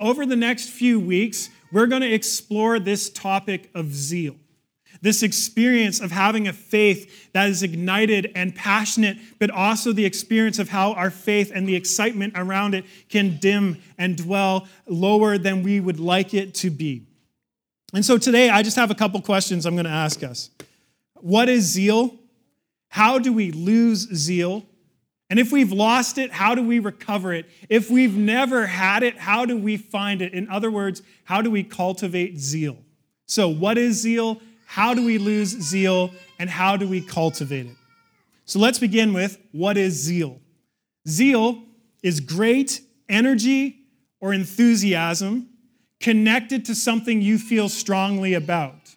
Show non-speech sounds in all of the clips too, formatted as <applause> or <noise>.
over the next few weeks, we're going to explore this topic of zeal. This experience of having a faith that is ignited and passionate, but also the experience of how our faith and the excitement around it can dim and dwell lower than we would like it to be. And so today, I just have a couple questions I'm going to ask us. What is zeal? How do we lose zeal? And if we've lost it, how do we recover it? If we've never had it, how do we find it? In other words, how do we cultivate zeal? So, what is zeal? How do we lose zeal? And how do we cultivate it? So, let's begin with what is zeal? Zeal is great energy or enthusiasm connected to something you feel strongly about.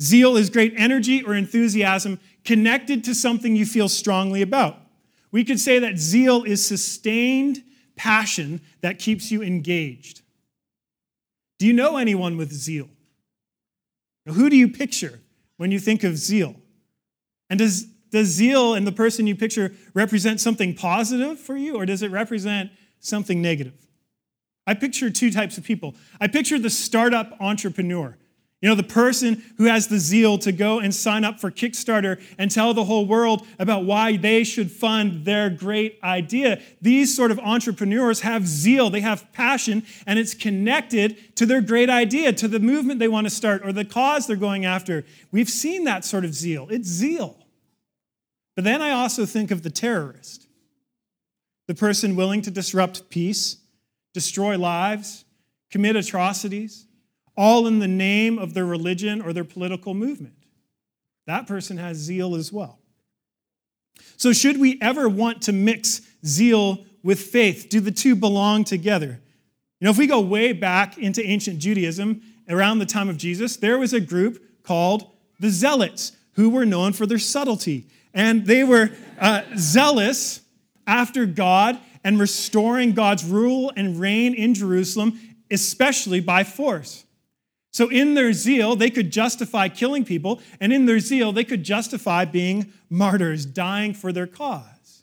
Zeal is great energy or enthusiasm connected to something you feel strongly about. We could say that zeal is sustained passion that keeps you engaged. Do you know anyone with zeal? who do you picture when you think of zeal? And does, does zeal and the person you picture represent something positive for you, or does it represent something negative? I picture two types of people. I picture the startup entrepreneur. You know, the person who has the zeal to go and sign up for Kickstarter and tell the whole world about why they should fund their great idea. These sort of entrepreneurs have zeal, they have passion, and it's connected to their great idea, to the movement they want to start or the cause they're going after. We've seen that sort of zeal. It's zeal. But then I also think of the terrorist, the person willing to disrupt peace, destroy lives, commit atrocities all in the name of their religion or their political movement. That person has zeal as well. So, should we ever want to mix zeal with faith? Do the two belong together? You know, if we go way back into ancient Judaism, around the time of Jesus, there was a group called the Zealots who were known for their subtlety. And they were uh, zealous after God and restoring God's rule and reign in Jerusalem, especially by force. So, in their zeal, they could justify killing people, and in their zeal, they could justify being martyrs, dying for their cause.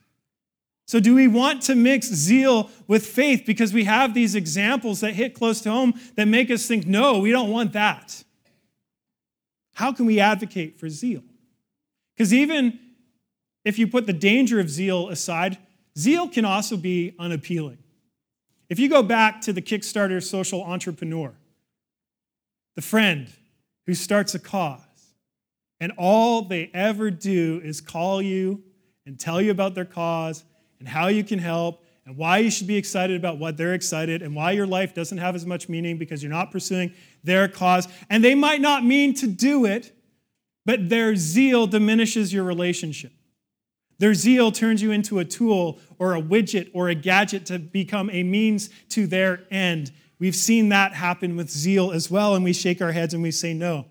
So, do we want to mix zeal with faith because we have these examples that hit close to home that make us think, no, we don't want that? How can we advocate for zeal? Because even if you put the danger of zeal aside, zeal can also be unappealing. If you go back to the Kickstarter social entrepreneur, the friend who starts a cause, and all they ever do is call you and tell you about their cause and how you can help and why you should be excited about what they're excited and why your life doesn't have as much meaning because you're not pursuing their cause. And they might not mean to do it, but their zeal diminishes your relationship. Their zeal turns you into a tool or a widget or a gadget to become a means to their end. We've seen that happen with zeal as well, and we shake our heads and we say no.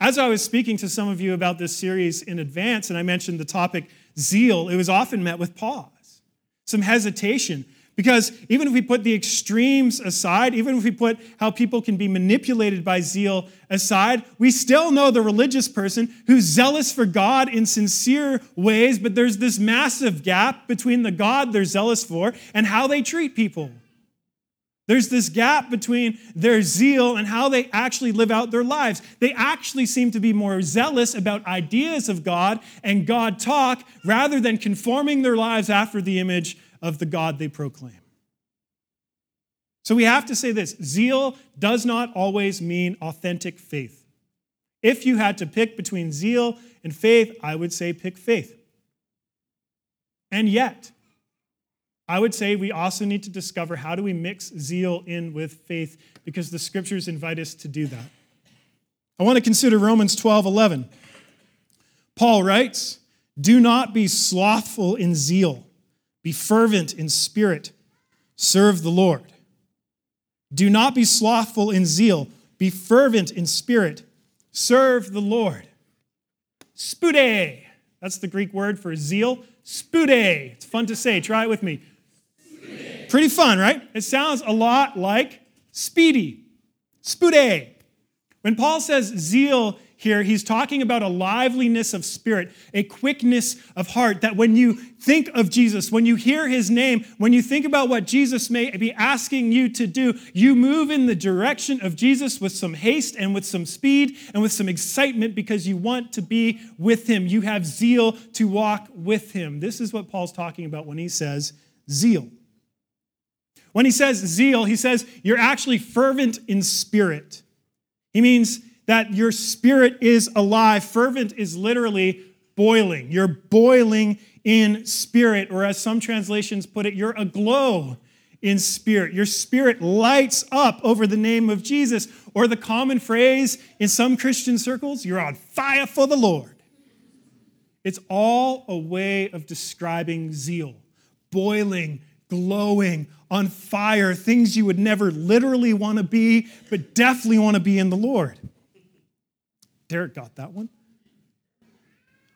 As I was speaking to some of you about this series in advance, and I mentioned the topic zeal, it was often met with pause, some hesitation. Because even if we put the extremes aside, even if we put how people can be manipulated by zeal aside, we still know the religious person who's zealous for God in sincere ways, but there's this massive gap between the God they're zealous for and how they treat people. There's this gap between their zeal and how they actually live out their lives. They actually seem to be more zealous about ideas of God and God talk rather than conforming their lives after the image of the God they proclaim. So we have to say this zeal does not always mean authentic faith. If you had to pick between zeal and faith, I would say pick faith. And yet, I would say we also need to discover how do we mix zeal in with faith because the scriptures invite us to do that. I want to consider Romans 12 11. Paul writes, Do not be slothful in zeal, be fervent in spirit, serve the Lord. Do not be slothful in zeal, be fervent in spirit, serve the Lord. Spude, that's the Greek word for zeal. Spude, it's fun to say, try it with me. Pretty fun, right? It sounds a lot like speedy, spude. When Paul says zeal here, he's talking about a liveliness of spirit, a quickness of heart, that when you think of Jesus, when you hear his name, when you think about what Jesus may be asking you to do, you move in the direction of Jesus with some haste and with some speed and with some excitement because you want to be with him. You have zeal to walk with him. This is what Paul's talking about when he says zeal. When he says zeal, he says you're actually fervent in spirit. He means that your spirit is alive. Fervent is literally boiling. You're boiling in spirit, or as some translations put it, you're aglow in spirit. Your spirit lights up over the name of Jesus. Or the common phrase in some Christian circles, you're on fire for the Lord. It's all a way of describing zeal, boiling, glowing, on fire, things you would never literally want to be, but definitely want to be in the Lord. Derek got that one.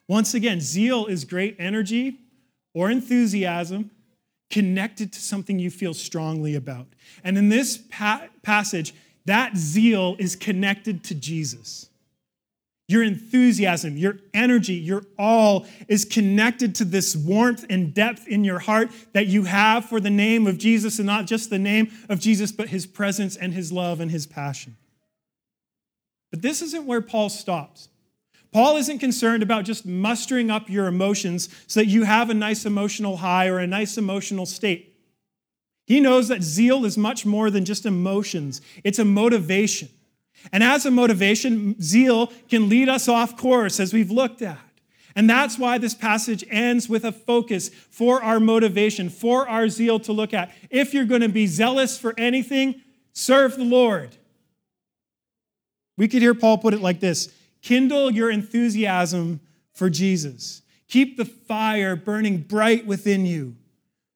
Once again, zeal is great energy or enthusiasm connected to something you feel strongly about. And in this pa- passage, that zeal is connected to Jesus. Your enthusiasm, your energy, your all is connected to this warmth and depth in your heart that you have for the name of Jesus, and not just the name of Jesus, but his presence and his love and his passion. But this isn't where Paul stops. Paul isn't concerned about just mustering up your emotions so that you have a nice emotional high or a nice emotional state. He knows that zeal is much more than just emotions, it's a motivation. And as a motivation, zeal can lead us off course, as we've looked at. And that's why this passage ends with a focus for our motivation, for our zeal to look at. If you're going to be zealous for anything, serve the Lord. We could hear Paul put it like this Kindle your enthusiasm for Jesus. Keep the fire burning bright within you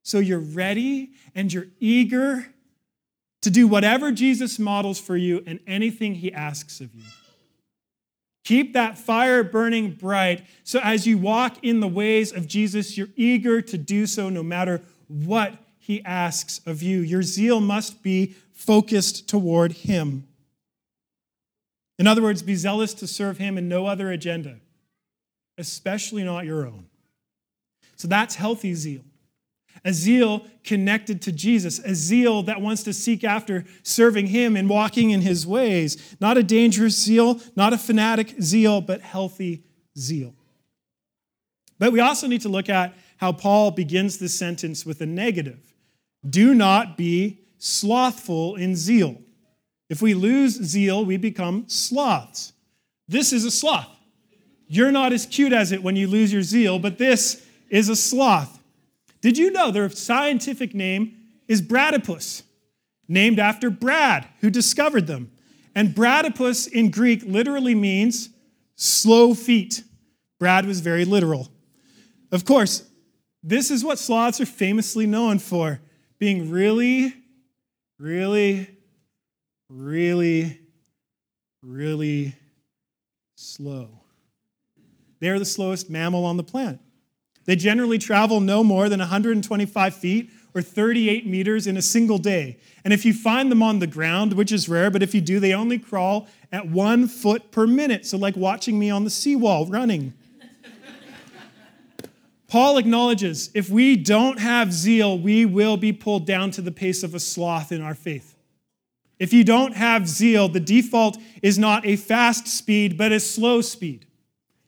so you're ready and you're eager to do whatever Jesus models for you and anything he asks of you. Keep that fire burning bright so as you walk in the ways of Jesus, you're eager to do so no matter what he asks of you. Your zeal must be focused toward him. In other words, be zealous to serve him and no other agenda, especially not your own. So that's healthy zeal a zeal connected to Jesus, a zeal that wants to seek after serving Him and walking in His ways. Not a dangerous zeal, not a fanatic zeal, but healthy zeal. But we also need to look at how Paul begins this sentence with a negative Do not be slothful in zeal. If we lose zeal, we become sloths. This is a sloth. You're not as cute as it when you lose your zeal, but this is a sloth. Did you know their scientific name is Bradypus, named after Brad, who discovered them? And Bradypus in Greek literally means slow feet. Brad was very literal. Of course, this is what sloths are famously known for being really, really, really, really slow. They are the slowest mammal on the planet. They generally travel no more than 125 feet or 38 meters in a single day. And if you find them on the ground, which is rare, but if you do, they only crawl at one foot per minute. So, like watching me on the seawall running. <laughs> Paul acknowledges if we don't have zeal, we will be pulled down to the pace of a sloth in our faith. If you don't have zeal, the default is not a fast speed, but a slow speed.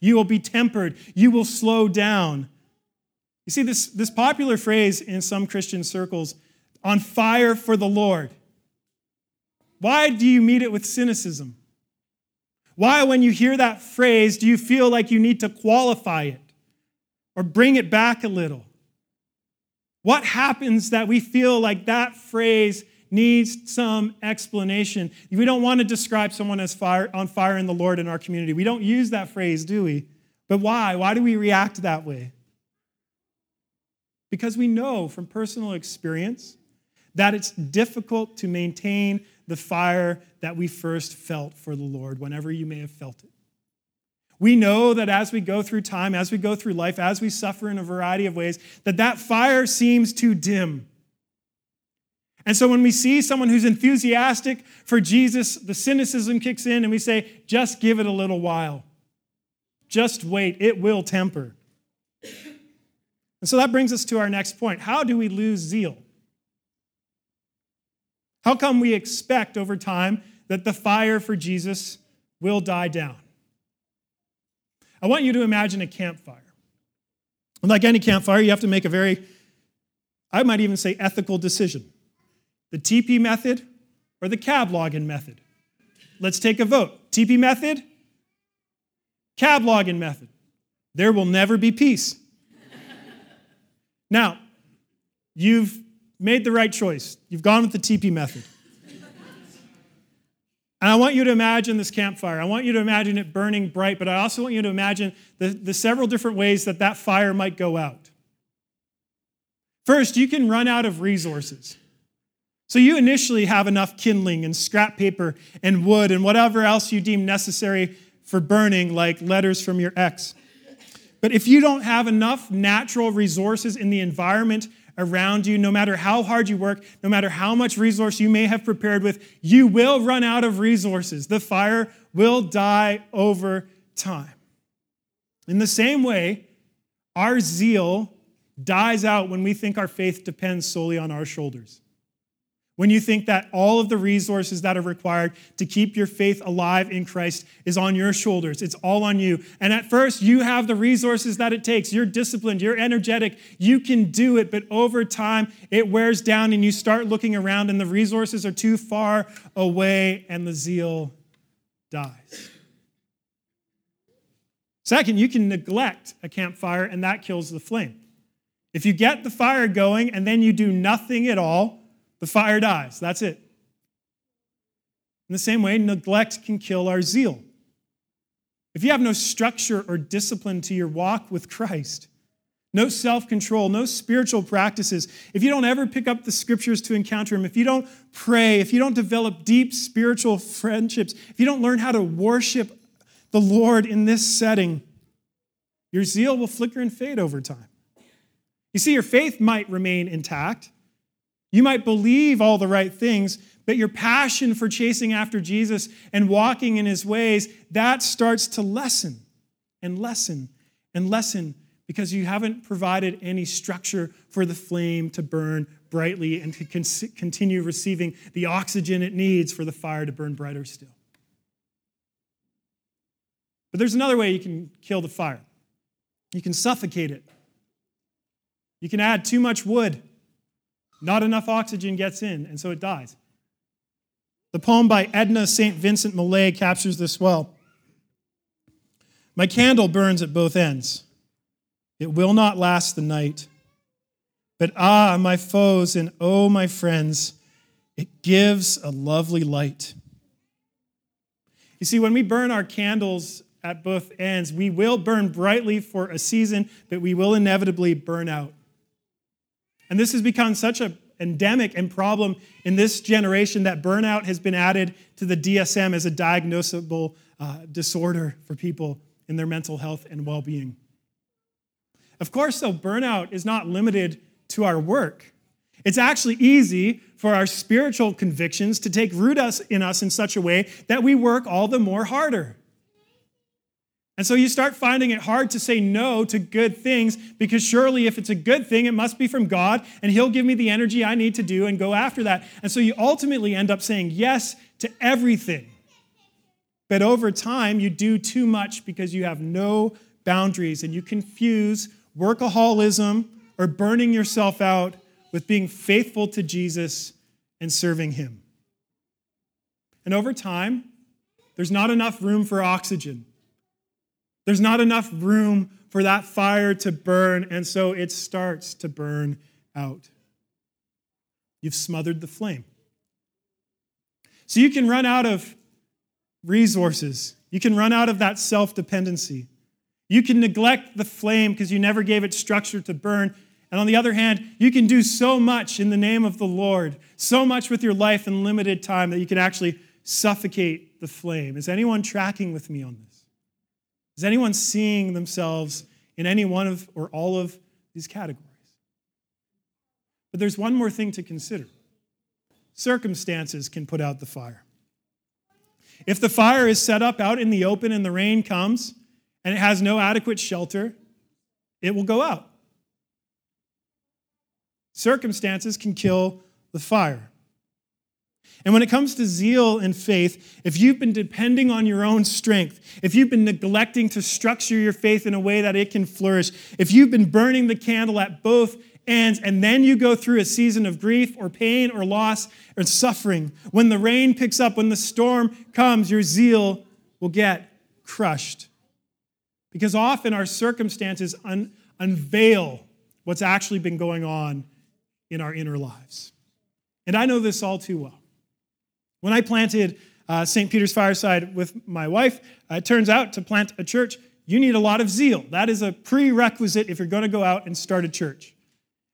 You will be tempered, you will slow down. You see, this, this popular phrase in some Christian circles, on fire for the Lord. Why do you meet it with cynicism? Why, when you hear that phrase, do you feel like you need to qualify it or bring it back a little? What happens that we feel like that phrase needs some explanation? We don't want to describe someone as fire, on fire in the Lord in our community. We don't use that phrase, do we? But why? Why do we react that way? Because we know from personal experience that it's difficult to maintain the fire that we first felt for the Lord, whenever you may have felt it. We know that as we go through time, as we go through life, as we suffer in a variety of ways, that that fire seems to dim. And so when we see someone who's enthusiastic for Jesus, the cynicism kicks in and we say, just give it a little while. Just wait, it will temper. And so that brings us to our next point. How do we lose zeal? How come we expect over time that the fire for Jesus will die down? I want you to imagine a campfire. And like any campfire, you have to make a very, I might even say, ethical decision the TP method or the cab login method. Let's take a vote. TP method, cab login method. There will never be peace. Now, you've made the right choice. You've gone with the TP method. And I want you to imagine this campfire. I want you to imagine it burning bright, but I also want you to imagine the, the several different ways that that fire might go out. First, you can run out of resources. So you initially have enough kindling and scrap paper and wood and whatever else you deem necessary for burning, like letters from your ex. But if you don't have enough natural resources in the environment around you, no matter how hard you work, no matter how much resource you may have prepared with, you will run out of resources. The fire will die over time. In the same way, our zeal dies out when we think our faith depends solely on our shoulders. When you think that all of the resources that are required to keep your faith alive in Christ is on your shoulders, it's all on you. And at first, you have the resources that it takes. You're disciplined, you're energetic, you can do it. But over time, it wears down and you start looking around, and the resources are too far away, and the zeal dies. Second, you can neglect a campfire, and that kills the flame. If you get the fire going and then you do nothing at all, the fire dies. That's it. In the same way, neglect can kill our zeal. If you have no structure or discipline to your walk with Christ, no self control, no spiritual practices, if you don't ever pick up the scriptures to encounter Him, if you don't pray, if you don't develop deep spiritual friendships, if you don't learn how to worship the Lord in this setting, your zeal will flicker and fade over time. You see, your faith might remain intact, you might believe all the right things, but your passion for chasing after Jesus and walking in his ways, that starts to lessen and lessen and lessen because you haven't provided any structure for the flame to burn brightly and to continue receiving the oxygen it needs for the fire to burn brighter still. But there's another way you can kill the fire you can suffocate it. You can add too much wood not enough oxygen gets in, and so it dies. The poem by Edna St. Vincent Millay captures this well. My candle burns at both ends. It will not last the night. But ah, my foes, and oh, my friends, it gives a lovely light. You see, when we burn our candles at both ends, we will burn brightly for a season, but we will inevitably burn out. And this has become such an endemic and problem in this generation that burnout has been added to the DSM as a diagnosable uh, disorder for people in their mental health and well being. Of course, though, burnout is not limited to our work. It's actually easy for our spiritual convictions to take root us in us in such a way that we work all the more harder. And so you start finding it hard to say no to good things because surely if it's a good thing, it must be from God and He'll give me the energy I need to do and go after that. And so you ultimately end up saying yes to everything. But over time, you do too much because you have no boundaries and you confuse workaholism or burning yourself out with being faithful to Jesus and serving Him. And over time, there's not enough room for oxygen. There's not enough room for that fire to burn, and so it starts to burn out. You've smothered the flame. So you can run out of resources. You can run out of that self dependency. You can neglect the flame because you never gave it structure to burn. And on the other hand, you can do so much in the name of the Lord, so much with your life in limited time that you can actually suffocate the flame. Is anyone tracking with me on this? Is anyone seeing themselves in any one of or all of these categories? But there's one more thing to consider. circumstances can put out the fire. If the fire is set up out in the open and the rain comes and it has no adequate shelter, it will go out. Circumstances can kill the fire. And when it comes to zeal and faith, if you've been depending on your own strength, if you've been neglecting to structure your faith in a way that it can flourish, if you've been burning the candle at both ends, and then you go through a season of grief or pain or loss or suffering, when the rain picks up, when the storm comes, your zeal will get crushed. Because often our circumstances un- unveil what's actually been going on in our inner lives. And I know this all too well. When I planted uh, St. Peter's Fireside with my wife, uh, it turns out to plant a church, you need a lot of zeal. That is a prerequisite if you're going to go out and start a church.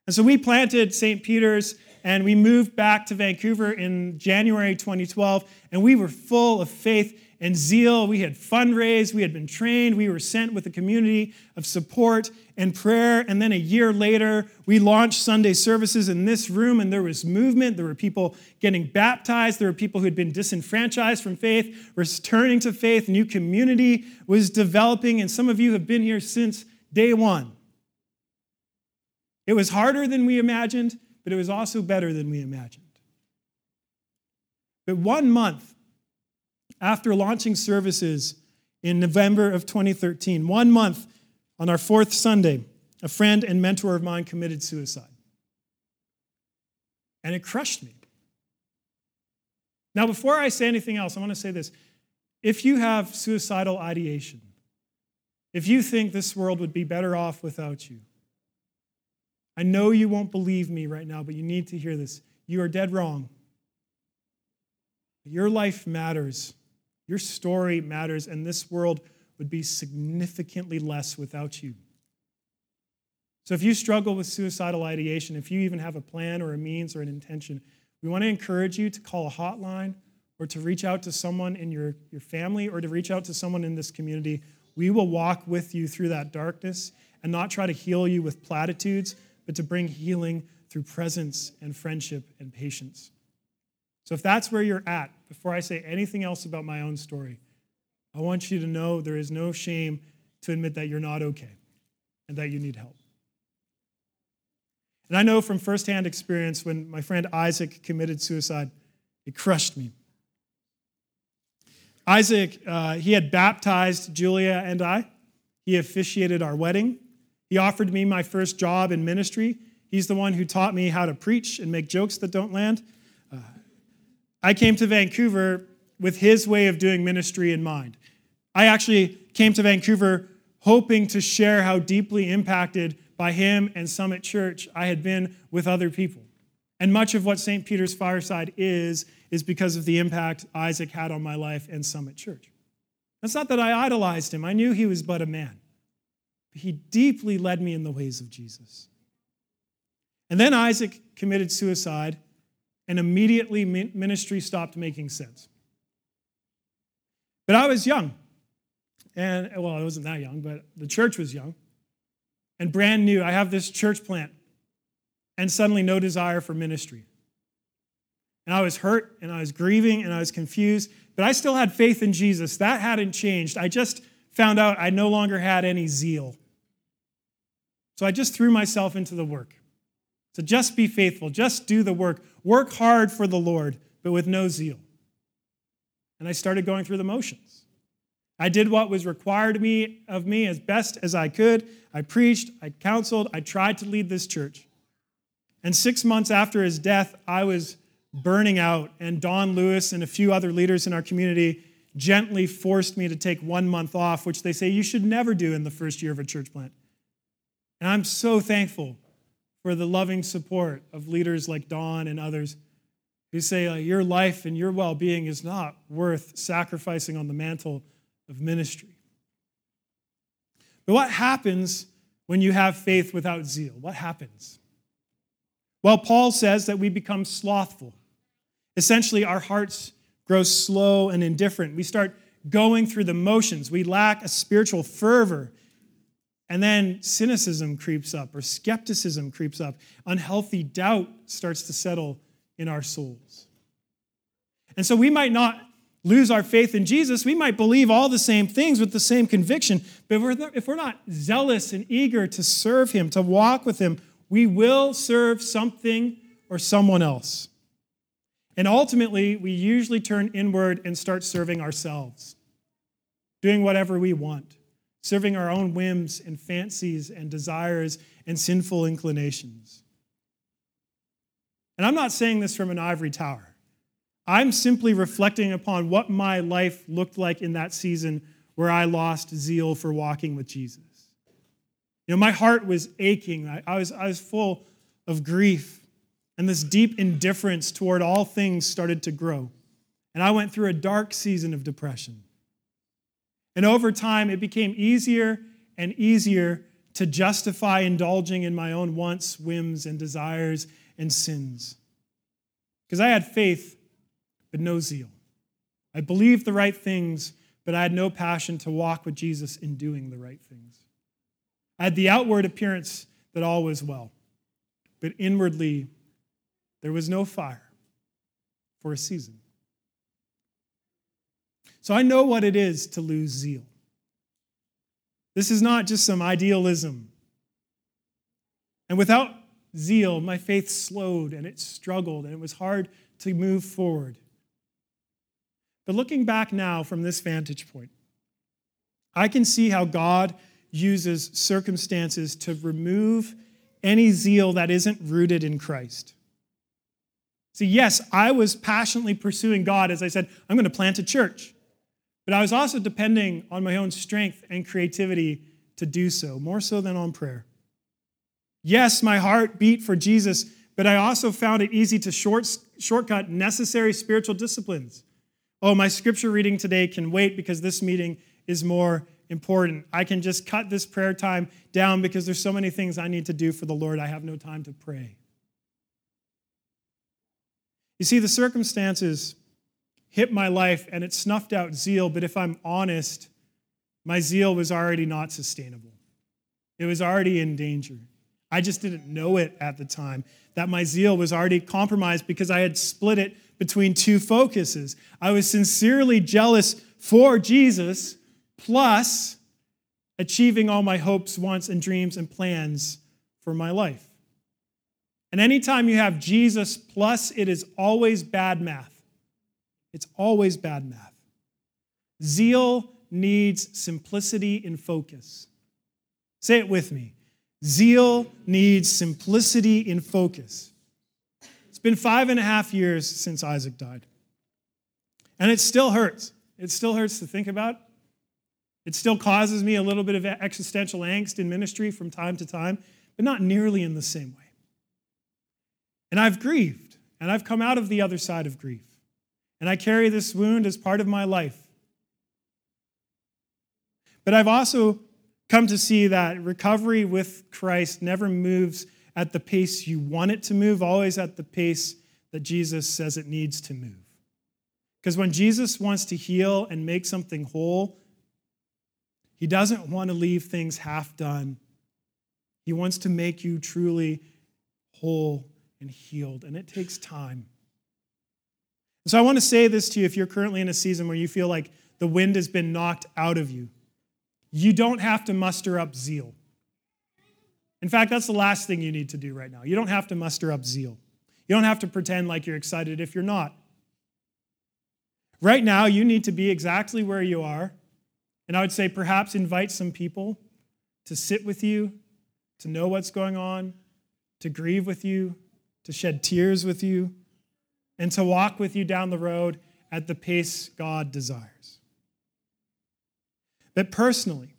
And so we planted St. Peter's and we moved back to Vancouver in January 2012, and we were full of faith and zeal. We had fundraised, we had been trained, we were sent with a community of support and prayer. And then a year later, we launched Sunday services in this room, and there was movement. There were people getting baptized, there were people who had been disenfranchised from faith, returning to faith. New community was developing, and some of you have been here since day one. It was harder than we imagined, but it was also better than we imagined. But one month after launching services in November of 2013, one month on our fourth Sunday, a friend and mentor of mine committed suicide. And it crushed me. Now, before I say anything else, I want to say this. If you have suicidal ideation, if you think this world would be better off without you, I know you won't believe me right now, but you need to hear this. You are dead wrong. Your life matters. Your story matters, and this world would be significantly less without you. So, if you struggle with suicidal ideation, if you even have a plan or a means or an intention, we want to encourage you to call a hotline or to reach out to someone in your, your family or to reach out to someone in this community. We will walk with you through that darkness and not try to heal you with platitudes, but to bring healing through presence and friendship and patience. So if that's where you're at, before I say anything else about my own story, I want you to know there is no shame to admit that you're not okay and that you need help. And I know from firsthand experience when my friend Isaac committed suicide, it crushed me. Isaac, uh, he had baptized Julia and I. He officiated our wedding. He offered me my first job in ministry. He's the one who taught me how to preach and make jokes that don't land. I came to Vancouver with his way of doing ministry in mind. I actually came to Vancouver hoping to share how deeply impacted by him and Summit Church I had been with other people. And much of what St. Peter's Fireside is, is because of the impact Isaac had on my life and Summit Church. That's not that I idolized him, I knew he was but a man. He deeply led me in the ways of Jesus. And then Isaac committed suicide and immediately ministry stopped making sense. But I was young. And, well, I wasn't that young, but the church was young and brand new. I have this church plant and suddenly no desire for ministry. And I was hurt and I was grieving and I was confused, but I still had faith in Jesus. That hadn't changed. I just found out I no longer had any zeal. So I just threw myself into the work. So just be faithful, just do the work. Work hard for the Lord, but with no zeal. And I started going through the motions. I did what was required of me, of me as best as I could. I preached, I counseled, I tried to lead this church. And six months after his death, I was burning out, and Don Lewis and a few other leaders in our community gently forced me to take one month off, which they say you should never do in the first year of a church plant. And I'm so thankful for the loving support of leaders like Don and others who say like, your life and your well being is not worth sacrificing on the mantle of ministry. But what happens when you have faith without zeal? What happens? Well, Paul says that we become slothful. Essentially, our hearts grow slow and indifferent. We start going through the motions. We lack a spiritual fervor and then cynicism creeps up, or skepticism creeps up. Unhealthy doubt starts to settle in our souls. And so we might not lose our faith in Jesus. We might believe all the same things with the same conviction, but if we're, not, zealous and eager to serve Him, to walk with Him, we will serve something or someone else. And ultimately, we usually turn inward and start serving ourselves, doing whatever we want, serving our own whims and fancies and desires and sinful inclinations. And I'm not saying this from an ivory tower. I'm simply reflecting upon what my life looked like in that season where I lost zeal for walking with Jesus. You know, my heart was aching. I, I, was, I was full of grief, and this deep indifference toward all things started to grow. And I went through a dark season of depression. And over time, it became easier and easier to justify indulging in my own wants, whims, and desires and sins. Because I had faith but no zeal. I believed the right things, but I had no passion to walk with Jesus in doing the right things. I had the outward appearance that all was well, but inwardly, there was no fire for a season. So I know what it is to lose zeal. This is not just some idealism. And without zeal, my faith slowed and it struggled and it was hard to move forward. But looking back now from this vantage point, I can see how God uses circumstances to remove any zeal that isn't rooted in Christ. See, yes, I was passionately pursuing God as I said, I'm going to plant a church. But I was also depending on my own strength and creativity to do so, more so than on prayer. Yes, my heart beat for Jesus, but I also found it easy to short, shortcut necessary spiritual disciplines oh, my scripture reading today can wait because this meeting is more important. I can just cut this prayer time down because there's so many things I need to do for the Lord. I have no time to pray. You see, the circumstances hit my life and it snuffed out zeal, but if I'm honest, my zeal was already not sustainable. It was already in danger. I just didn't know it at the time that my zeal was already compromised because I had split it between two focuses. I was sincerely jealous for Jesus, plus achieving all my hopes, wants, and dreams and plans for my life. And anytime you have Jesus plus, it is always bad math. It's always bad math. Zeal needs simplicity in focus. Say it with me. Zeal needs simplicity in focus. It's been five and a half years since Isaac died. And it still hurts. It still hurts to think about. It still causes me a little bit of existential angst in ministry from time to time, but not nearly in the same way. And I've grieved, and I've come out of the other side of grief. And I carry this wound as part of my life. But I've also come to see that recovery with Christ never moves at the pace you want it to move, always at the pace that Jesus says it needs to move. Because when Jesus wants to heal and make something whole, he doesn't want to leave things half done. He wants to make you truly whole and healed, and it takes time. So I want to say this to you if you're currently in a season where you feel like the wind has been knocked out of you. You don't have to muster up zeal. In fact, that's the last thing you need to do right now. You don't have to muster up zeal. You don't have to pretend like you're excited if you're not. Right now, you need to be exactly where you are. And I would say perhaps invite some people to sit with you, to know what's going on, to grieve with you, to shed tears with you, and to walk with you down the road at the pace God desires. But personally,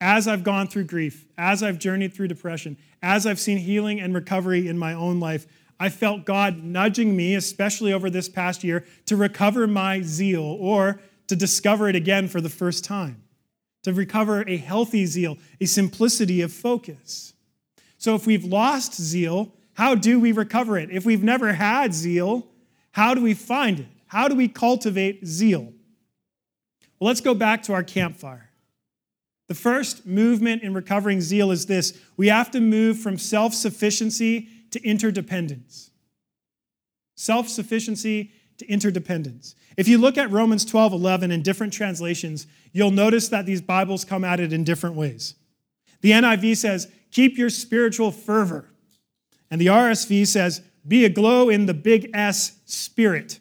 as I've gone through grief, as I've journeyed through depression, as I've seen healing and recovery in my own life, I felt God nudging me, especially over this past year, to recover my zeal or to discover it again for the first time, to recover a healthy zeal, a simplicity of focus. So if we've lost zeal, how do we recover it? If we've never had zeal, how do we find it? How do we cultivate zeal? Well, let's go back to our campfire. The first movement in recovering zeal is this we have to move from self sufficiency to interdependence. Self sufficiency to interdependence. If you look at Romans 12 11 in different translations, you'll notice that these Bibles come at it in different ways. The NIV says, keep your spiritual fervor. And the RSV says, be aglow in the big S spirit.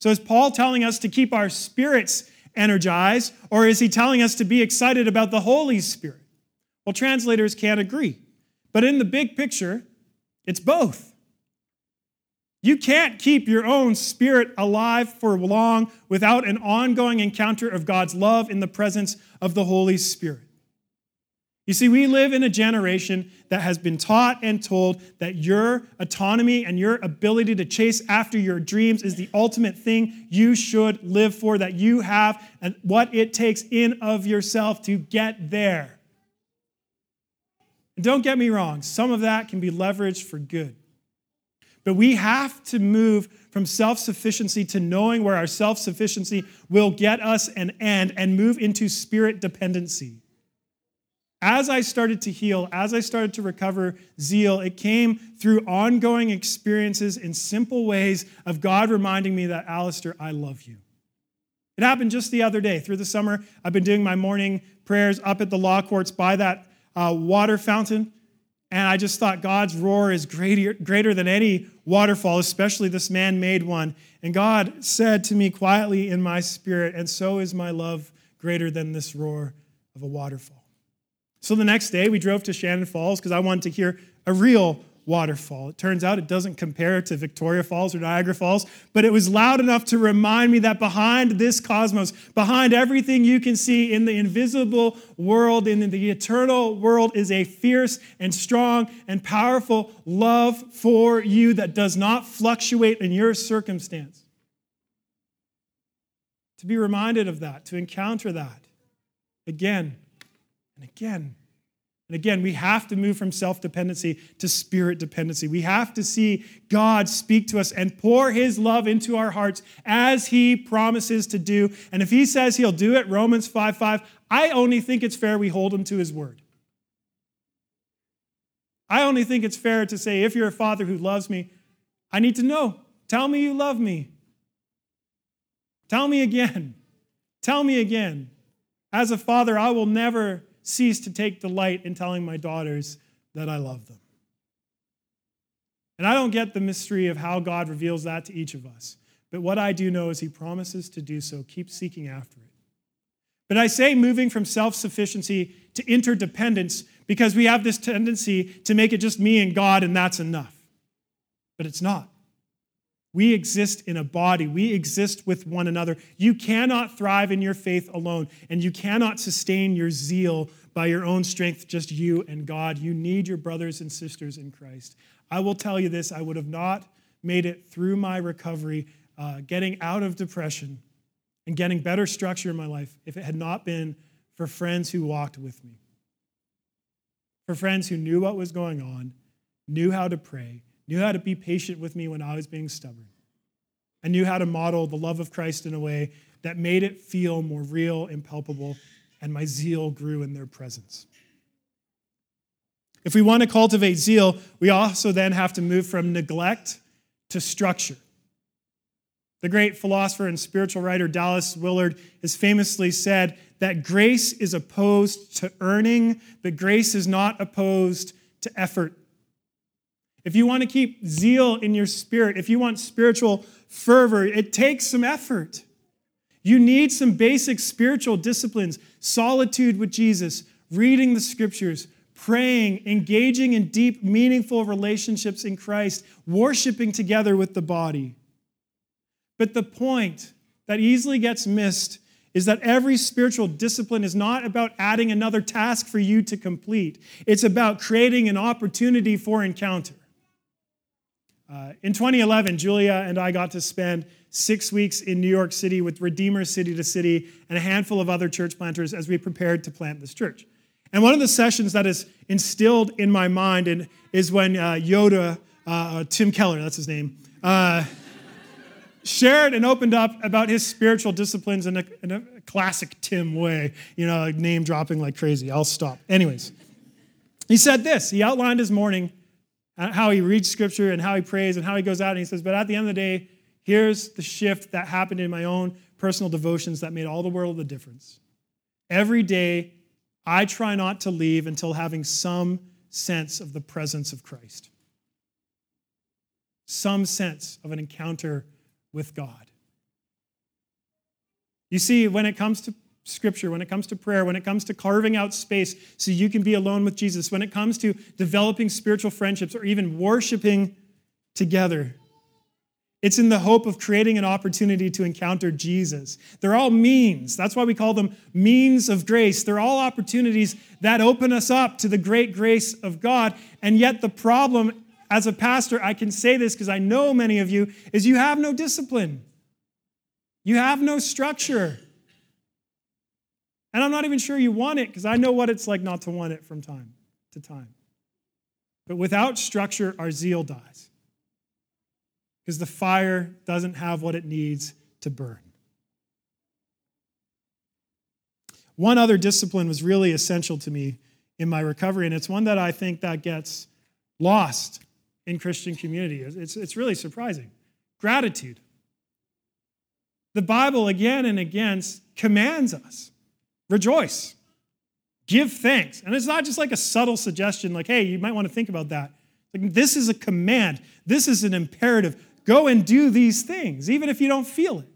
So is Paul telling us to keep our spirits energized, or is he telling us to be excited about the Holy Spirit? Well, translators can't agree. But in the big picture, it's both. You can't keep your own spirit alive for long without an ongoing encounter of God's love in the presence of the Holy Spirit. You see, we live in a generation that has been taught and told that your autonomy and your ability to chase after your dreams is the ultimate thing you should live for, that you have and what it takes in of yourself to get there. And don't get me wrong, some of that can be leveraged for good. But we have to move from self sufficiency to knowing where our self sufficiency will get us and end and move into spirit dependency. As I started to heal, as I started to recover zeal, it came through ongoing experiences in simple ways of God reminding me that, Alistair, I love you. It happened just the other day. Through the summer, I've been doing my morning prayers up at the law courts by that uh, water fountain. And I just thought God's roar is greater, greater than any waterfall, especially this man made one. And God said to me quietly in my spirit, And so is my love greater than this roar of a waterfall. So the next day, we drove to Shannon Falls because I wanted to hear a real waterfall. It turns out it doesn't compare to Victoria Falls or Niagara Falls, but it was loud enough to remind me that behind this cosmos, behind everything you can see in the invisible world, in the eternal world, is a fierce and strong and powerful love for you that does not fluctuate in your circumstance. To be reminded of that, to encounter that again and again. And again, we have to move from self dependency to spirit dependency. We have to see God speak to us and pour his love into our hearts as he promises to do. And if he says he'll do it, Romans 5 5, I only think it's fair we hold him to his word. I only think it's fair to say, if you're a father who loves me, I need to know. Tell me you love me. Tell me again. Tell me again. As a father, I will never cease to take delight in telling my daughters that I love them. And I don't get the mystery of how God reveals that to each of us. But what I do know is He promises to do so. Keep seeking after it. But I say moving from self sufficiency to interdependence because we have this tendency to make it just me and God and that's enough. But it's not. We exist in a body. We exist with one another. You cannot thrive in your faith alone, and you cannot sustain your zeal by your own strength, just you and God. You need your brothers and sisters in Christ. I will tell you this I would have not made it through my recovery, uh, getting out of depression, and getting better structure in my life if it had not been for friends who walked with me. For friends who knew what was going on, knew how to pray, knew how to be patient with me when I was being stubborn. I knew how to model the love of Christ in a way that made it feel more real and palpable, and my zeal grew in their presence. If we want to cultivate zeal, we also then have to move from neglect to structure. The great philosopher and spiritual writer Dallas Willard has famously said that grace is opposed to earning, but grace is not opposed to effort if you want to keep zeal in your spirit, if you want spiritual fervor, it takes some effort. You need some basic spiritual disciplines solitude with Jesus, reading the scriptures, praying, engaging in deep, meaningful relationships in Christ, worshiping together with the body. But the point that easily gets missed is that every spiritual discipline is not about adding another task for you to complete, it's about creating an opportunity for encounter. Uh, in 2011, Julia and I got to spend six weeks in New York City with Redeemer City to City and a handful of other church planters as we prepared to plant this church. And one of the sessions that is instilled in my mind is when uh, Yoda, uh, uh Tim Keller, that's his name, uh, <laughs> shared and opened up about his spiritual disciplines in a, in a classic Tim way, you know, name dropping like crazy. I'll stop. Anyways, he said this. He outlined his morning how he reads scripture and how he prays and how he goes out and he says, but at the end of the day, Here's the shift that happened in my own personal devotions that made all the world the difference. Every day, I try not to leave until having some sense of the presence of Christ, some sense of an encounter with God. You see, when it comes to scripture, when it comes to prayer, when it comes to carving out space so you can be alone with Jesus, when it comes to developing spiritual friendships or even worshiping together, it's in the hope of creating an opportunity to encounter Jesus. They're all means. That's why we call them means of grace. They're all opportunities that open us up to the great grace of God. And yet, the problem, as a pastor, I can say this because I know many of you, is you have no discipline. You have no structure. And I'm not even sure you want it because I know what it's like not to want it from time to time. But without structure, our zeal dies because the fire doesn't have what it needs to burn. One other discipline was really essential to me in my recovery, and it's one that I think that gets lost in Christian community. It's, it's really surprising. Gratitude. The Bible again and again commands us rejoice, give thanks. And it's not just like a subtle suggestion, like, hey, you might want to think about that. Like, this is a command, this is an imperative. Go and do these things, even if you don't feel it.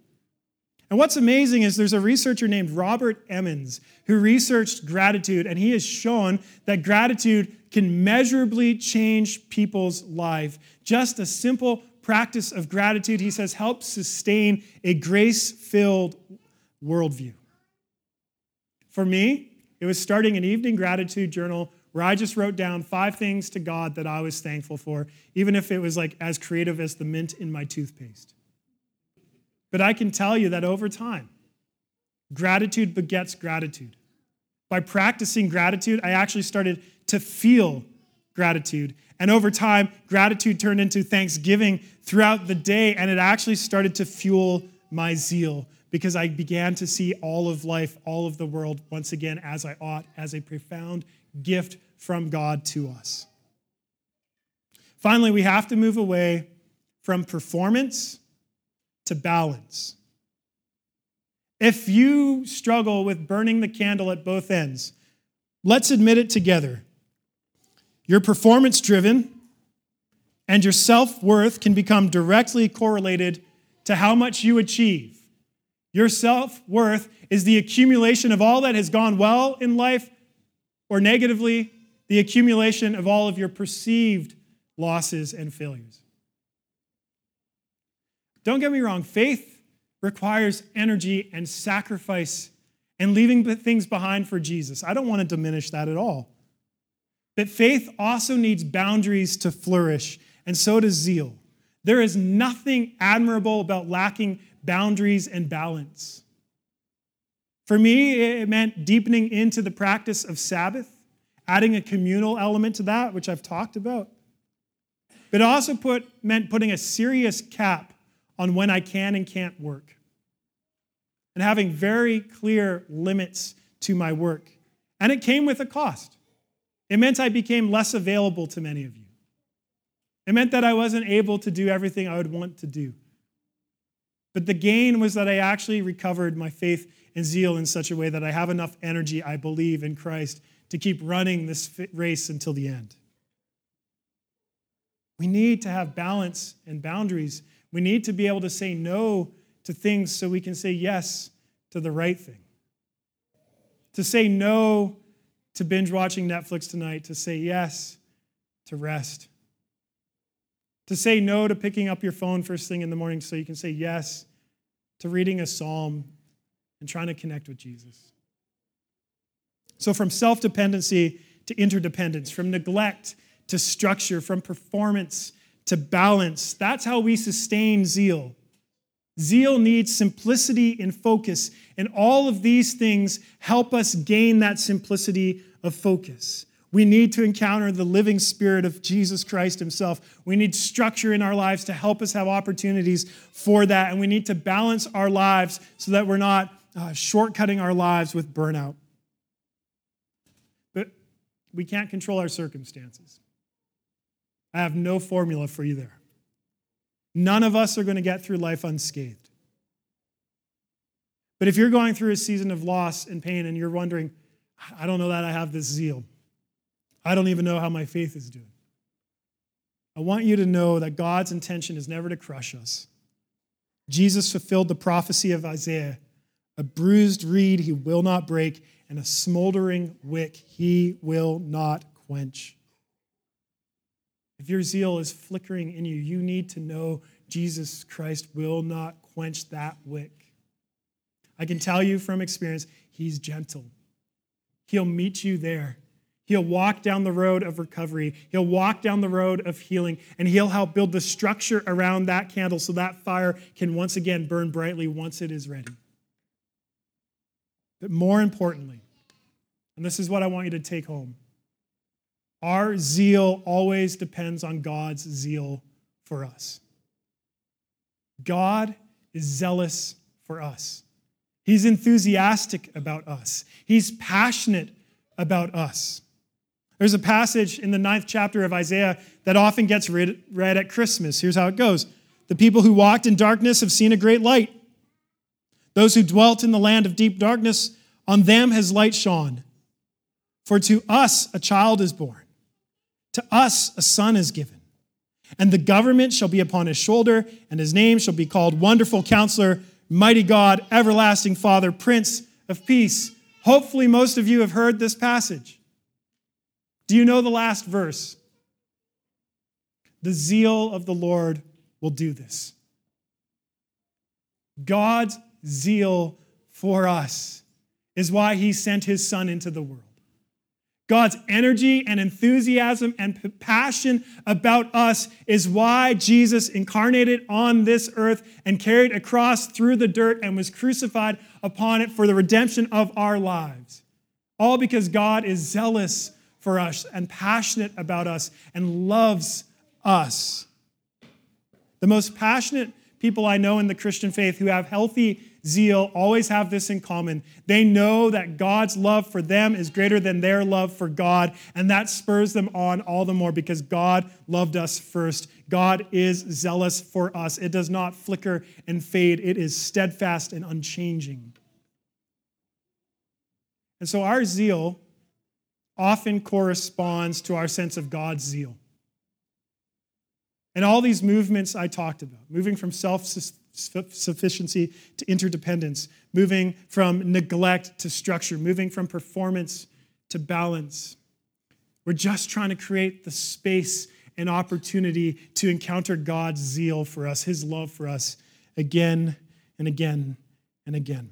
And what's amazing is there's a researcher named Robert Emmons who researched gratitude, and he has shown that gratitude can measurably change people's life. Just a simple practice of gratitude, he says, helps sustain a grace filled worldview. For me, it was starting an evening gratitude journal where I just wrote down five things to God that I was thankful for, even if it was like as creative as the mint in my toothpaste. But I can tell you that over time, gratitude begets gratitude. By practicing gratitude, I actually started to feel gratitude. And over time, gratitude turned into thanksgiving throughout the day, and it actually started to fuel my zeal because I began to see all of life, all of the world, once again, as I ought, as a profound gift from God to us. Finally, we have to move away from performance to balance. If you struggle with burning the candle at both ends, let's admit it together. You're performance driven, and your self worth can become directly correlated to how much you achieve. Your self worth is the accumulation of all that has gone well in life, or negatively, the accumulation of all of your perceived losses and failures. Don't get me wrong, faith requires energy and sacrifice and leaving things behind for Jesus. I don't want to diminish that at all. But faith also needs boundaries to flourish, and so does zeal. There is nothing admirable about lacking boundaries and balance. For me, it meant deepening into the practice of Sabbath, adding a communal element to that, which I've talked about. But it also put, meant putting a serious cap on when I can and can't work, and having very clear limits to my work. And it came with a cost. It meant I became less available to many of you. It meant that I wasn't able to do everything I would want to do. But the gain was that I actually recovered my faith and zeal in such a way that I have enough energy, I believe, in Christ to keep running this race until the end. We need to have balance and boundaries. We need to be able to say no to things so we can say yes to the right thing. To say no to binge watching Netflix tonight, to say yes to rest. To say no to picking up your phone first thing in the morning so you can say yes to reading a psalm and trying to connect with Jesus. So, from self dependency to interdependence, from neglect to structure, from performance to balance, that's how we sustain zeal. Zeal needs simplicity and focus, and all of these things help us gain that simplicity of focus. We need to encounter the living spirit of Jesus Christ himself. We need structure in our lives to help us have opportunities for that, and we need to balance our lives so that we're not uh, shortcutting our lives with burnout. But we can't control our circumstances. I have no formula for you there. None of us are going to get through life unscathed. But if you're going through a season of loss and pain and you're wondering, I don't know that I have this zeal, I don't even know how my faith is doing. I want you to know that God's intention is never to crush us. Jesus fulfilled the prophecy of Isaiah a bruised reed he will not break, and a smoldering wick he will not quench. If your zeal is flickering in you, you need to know Jesus Christ will not quench that wick. I can tell you from experience, he's gentle. He'll meet you there. He'll walk down the road of recovery. He'll walk down the road of healing, and he'll help build the structure around that candle so that fire can once again burn brightly once it is ready. But more importantly, and this is what I want you to take home our zeal always depends on God's zeal for us. God is zealous for us. He's enthusiastic about us. He's passionate about us. There's a passage in the ninth chapter of Isaiah that often gets read, read at Christmas. Here's how it goes The people who walked in darkness have seen a great light. Those who dwelt in the land of deep darkness, on them has light shone. For to us a child is born, to us a son is given. And the government shall be upon his shoulder, and his name shall be called Wonderful Counselor, Mighty God, Everlasting Father, Prince of Peace. Hopefully, most of you have heard this passage. Do you know the last verse? The zeal of the Lord will do this. God's zeal for us is why he sent his son into the world. God's energy and enthusiasm and passion about us is why Jesus incarnated on this earth and carried a cross through the dirt and was crucified upon it for the redemption of our lives. All because God is zealous for us and passionate about us and loves us. The most passionate people I know in the Christian faith who have healthy zeal always have this in common. They know that God's love for them is greater than their love for God, and that spurs them on all the more because God loved us first. God is zealous for us. It does not flicker and fade, it is steadfast and unchanging. And so our zeal often corresponds to our sense of God's zeal. And all these movements I talked about, moving from self sufficiency to interdependence, moving from neglect to structure, moving from performance to balance. We're just trying to create the space and opportunity to encounter God's zeal for us, His love for us again and again and again.